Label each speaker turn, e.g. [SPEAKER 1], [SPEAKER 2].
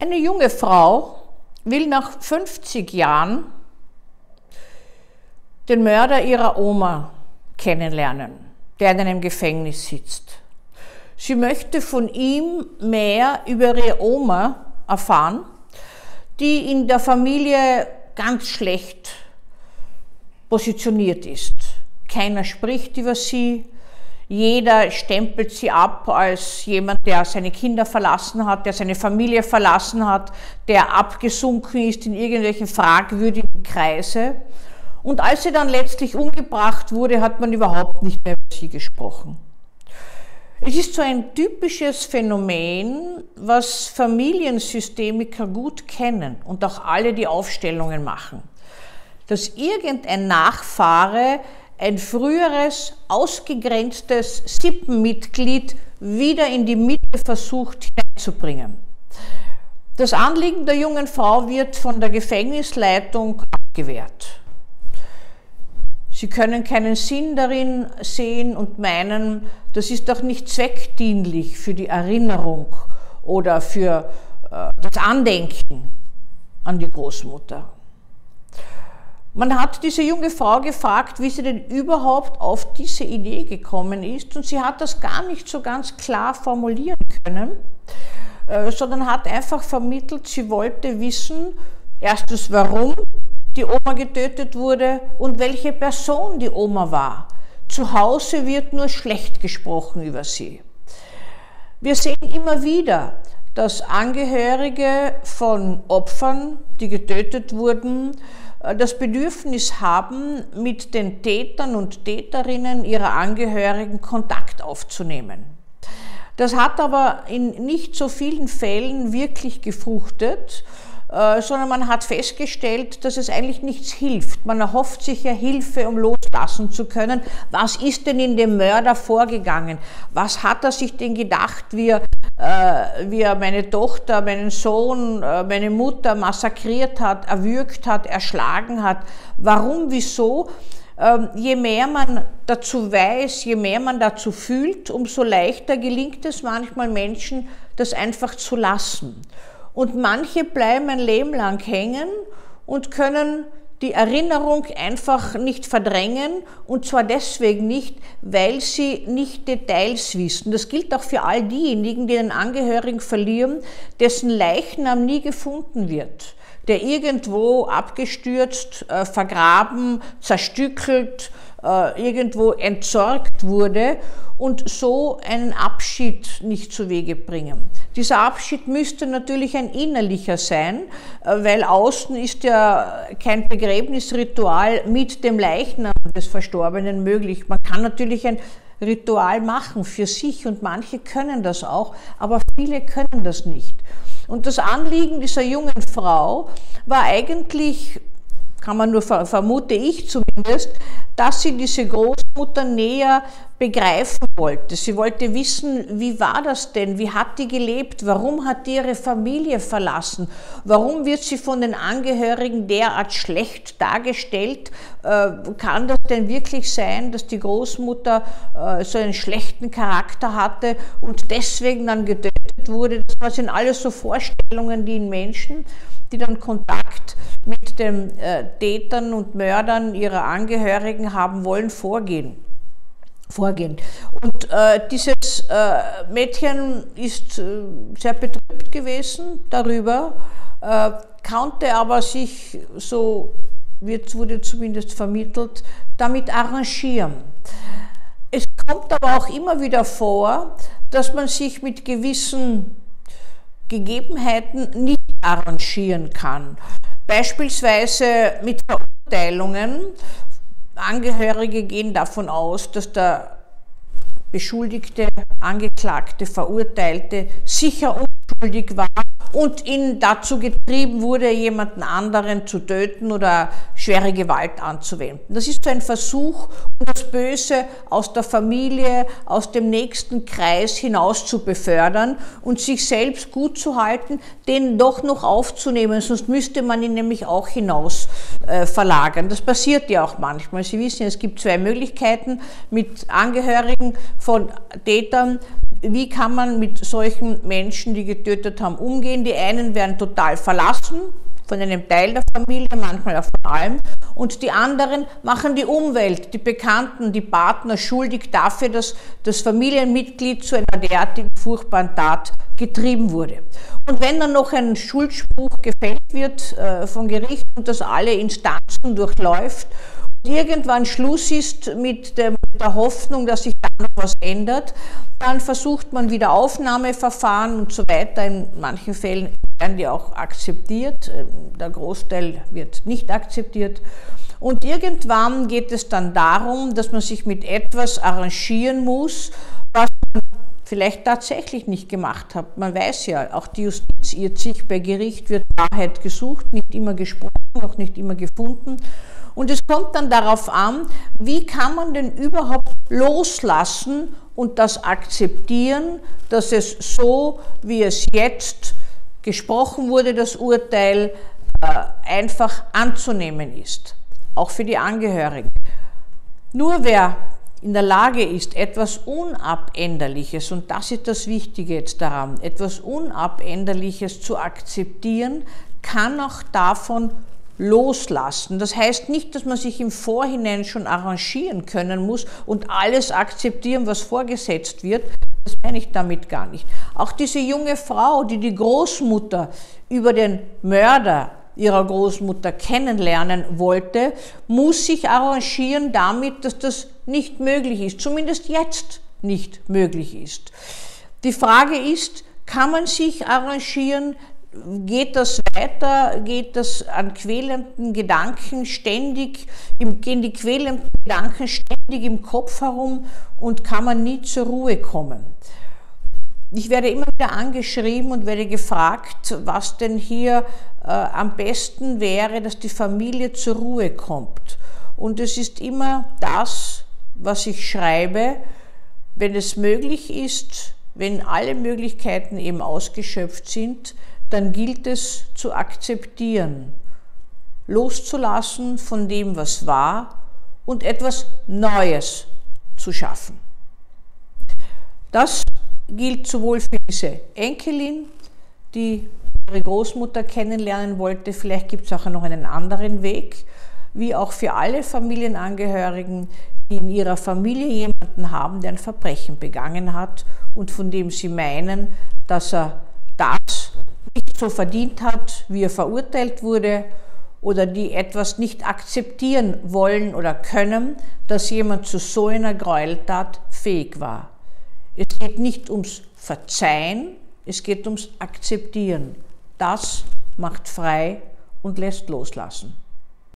[SPEAKER 1] Eine junge Frau will nach 50 Jahren den Mörder ihrer Oma kennenlernen, der in einem Gefängnis sitzt. Sie möchte von ihm mehr über ihre Oma erfahren, die in der Familie ganz schlecht positioniert ist. Keiner spricht über sie, jeder stempelt sie ab als jemand, der seine Kinder verlassen hat, der seine Familie verlassen hat, der abgesunken ist in irgendwelche fragwürdigen Kreise. Und als sie dann letztlich umgebracht wurde, hat man überhaupt nicht mehr über sie gesprochen. Es ist so ein typisches Phänomen, was Familiensystemiker gut kennen und auch alle die Aufstellungen machen, dass irgendein Nachfahre ein früheres, ausgegrenztes Sippenmitglied wieder in die Mitte versucht hineinzubringen. Das Anliegen der jungen Frau wird von der Gefängnisleitung abgewehrt. Sie können keinen Sinn darin sehen und meinen, das ist doch nicht zweckdienlich für die Erinnerung oder für äh, das Andenken an die Großmutter. Man hat diese junge Frau gefragt, wie sie denn überhaupt auf diese Idee gekommen ist und sie hat das gar nicht so ganz klar formulieren können, äh, sondern hat einfach vermittelt, sie wollte wissen, erstens warum die Oma getötet wurde und welche Person die Oma war. Zu Hause wird nur schlecht gesprochen über sie. Wir sehen immer wieder, dass Angehörige von Opfern, die getötet wurden, äh, das Bedürfnis haben, mit den Tätern und Täterinnen ihrer Angehörigen Kontakt aufzunehmen. Das hat aber in nicht so vielen Fällen wirklich gefruchtet, äh, sondern man hat festgestellt, dass es eigentlich nichts hilft. Man erhofft sich ja Hilfe, um loslassen zu können. Was ist denn in dem Mörder vorgegangen? Was hat er sich denn gedacht, wie er äh, wie er meine Tochter, meinen Sohn, äh, meine Mutter massakriert hat, erwürgt hat, erschlagen hat. Warum, wieso? Ähm, je mehr man dazu weiß, je mehr man dazu fühlt, umso leichter gelingt es manchmal Menschen, das einfach zu lassen. Und manche bleiben ein Leben lang hängen und können die Erinnerung einfach nicht verdrängen und zwar deswegen nicht, weil sie nicht Details wissen. Das gilt auch für all diejenigen, die einen Angehörigen verlieren, dessen Leichnam nie gefunden wird, der irgendwo abgestürzt, äh, vergraben, zerstückelt, irgendwo entsorgt wurde und so einen Abschied nicht zu Wege bringen. Dieser Abschied müsste natürlich ein innerlicher sein, äh, weil außen ist ja kein Begräbnisritual mit dem Leichnam des Verstorbenen möglich. Man kann natürlich ein Ritual machen für sich und manche können das auch, aber viele können das nicht. Und das Anliegen dieser jungen Frau war eigentlich, kann man nur vermute ich zumindest, dass sie diese Großmutter näher begreifen wollte. Sie wollte wissen, wie war das denn? Wie hat die gelebt? Warum hat die ihre Familie verlassen? Warum wird sie von den Angehörigen derart schlecht dargestellt? Äh, kann das denn wirklich sein, dass die Großmutter äh, so einen schlechten Charakter hatte und deswegen dann getötet wurde? Das sind alles so Vorstellungen, die in Menschen, die dann Kontakt mit den äh, Tätern und Mördern ihrer Angehörigen haben wollen, vorgehen. vorgehen. Und äh, dieses äh, Mädchen ist äh, sehr betrübt gewesen darüber, äh, konnte aber sich, so wurde zumindest vermittelt, damit arrangieren. Es kommt aber auch immer wieder vor, dass man sich mit gewissen Gegebenheiten nicht arrangieren kann. Beispielsweise mit Verurteilungen. Angehörige gehen davon aus, dass der Beschuldigte, Angeklagte, Verurteilte sicher unschuldig war und ihn dazu getrieben wurde, jemanden anderen zu töten oder schwere Gewalt anzuwenden. Das ist so ein Versuch, das Böse aus der Familie, aus dem nächsten Kreis hinaus zu befördern und sich selbst gut zu halten, den doch noch aufzunehmen, sonst müsste man ihn nämlich auch hinaus äh, verlagern. Das passiert ja auch manchmal. Sie wissen, es gibt zwei Möglichkeiten mit Angehörigen von Tätern, wie kann man mit solchen Menschen, die getötet haben, umgehen. Die einen werden total verlassen von einem Teil der Familie, manchmal auch von allem. Und die anderen machen die Umwelt, die Bekannten, die Partner schuldig dafür, dass das Familienmitglied zu einer derartigen furchtbaren Tat getrieben wurde. Und wenn dann noch ein Schuldspruch gefällt wird äh, von Gericht und das alle Instanzen durchläuft und irgendwann Schluss ist mit der, Hoffnung, dass sich was ändert, dann versucht man wieder Aufnahmeverfahren und so weiter. In manchen Fällen werden die auch akzeptiert, ähm, der Großteil wird nicht akzeptiert. Und irgendwann geht es dann darum, dass man sich mit etwas arrangieren muss, was man vielleicht tatsächlich nicht gemacht hat. Man weiß ja, auch die Justiz irrt sich, bei Gericht wird Wahrheit gesucht, nicht immer gesprochen, auch nicht immer gefunden. Und es kommt dann darauf an, wie kann man denn überhaupt loslassen und das akzeptieren, dass es so, wie es jetzt gesprochen wurde, das Urteil äh, einfach anzunehmen ist, auch für die Angehörigen. Nur wer in der Lage ist, etwas Unabänderliches, und das ist das Wichtige jetzt daran, etwas Unabänderliches zu akzeptieren, kann auch davon loslassen. Das heißt nicht, dass man sich im Vorhinein schon arrangieren können muss und alles akzeptieren, was vorgesetzt wird, das meine ich damit gar nicht. Auch diese junge Frau, die die Großmutter über den Mörder ihrer Großmutter kennenlernen wollte, muss sich arrangieren damit, dass das nicht möglich ist, zumindest jetzt nicht möglich ist. Die Frage ist, kann man sich arrangieren, geht das weiter, geht das an quälenden Gedanken ständig, gehen die quälenden Gedanken ständig im Kopf herum und kann man nie zur Ruhe kommen. Ich werde immer wieder angeschrieben und werde gefragt, was denn hier äh, am besten wäre, dass die Familie zur Ruhe kommt. Und es ist immer das, was ich schreibe, wenn es möglich ist, wenn alle Möglichkeiten eben ausgeschöpft sind, dann gilt es zu akzeptieren, loszulassen von dem, was war und etwas Neues zu schaffen. Das gilt sowohl für diese Enkelin, die ihre Großmutter kennenlernen wollte, vielleicht gibt es auch noch einen anderen Weg, wie auch für alle Familienangehörigen, die in ihrer Familie jemanden haben, der ein Verbrechen begangen hat und von dem sie meinen, dass er das so verdient hat, wie er verurteilt wurde, oder die etwas nicht akzeptieren wollen oder können, dass jemand zu so einer Gräueltat fähig war. Es geht nicht ums Verzeihen, es geht ums Akzeptieren. Das macht frei und lässt loslassen.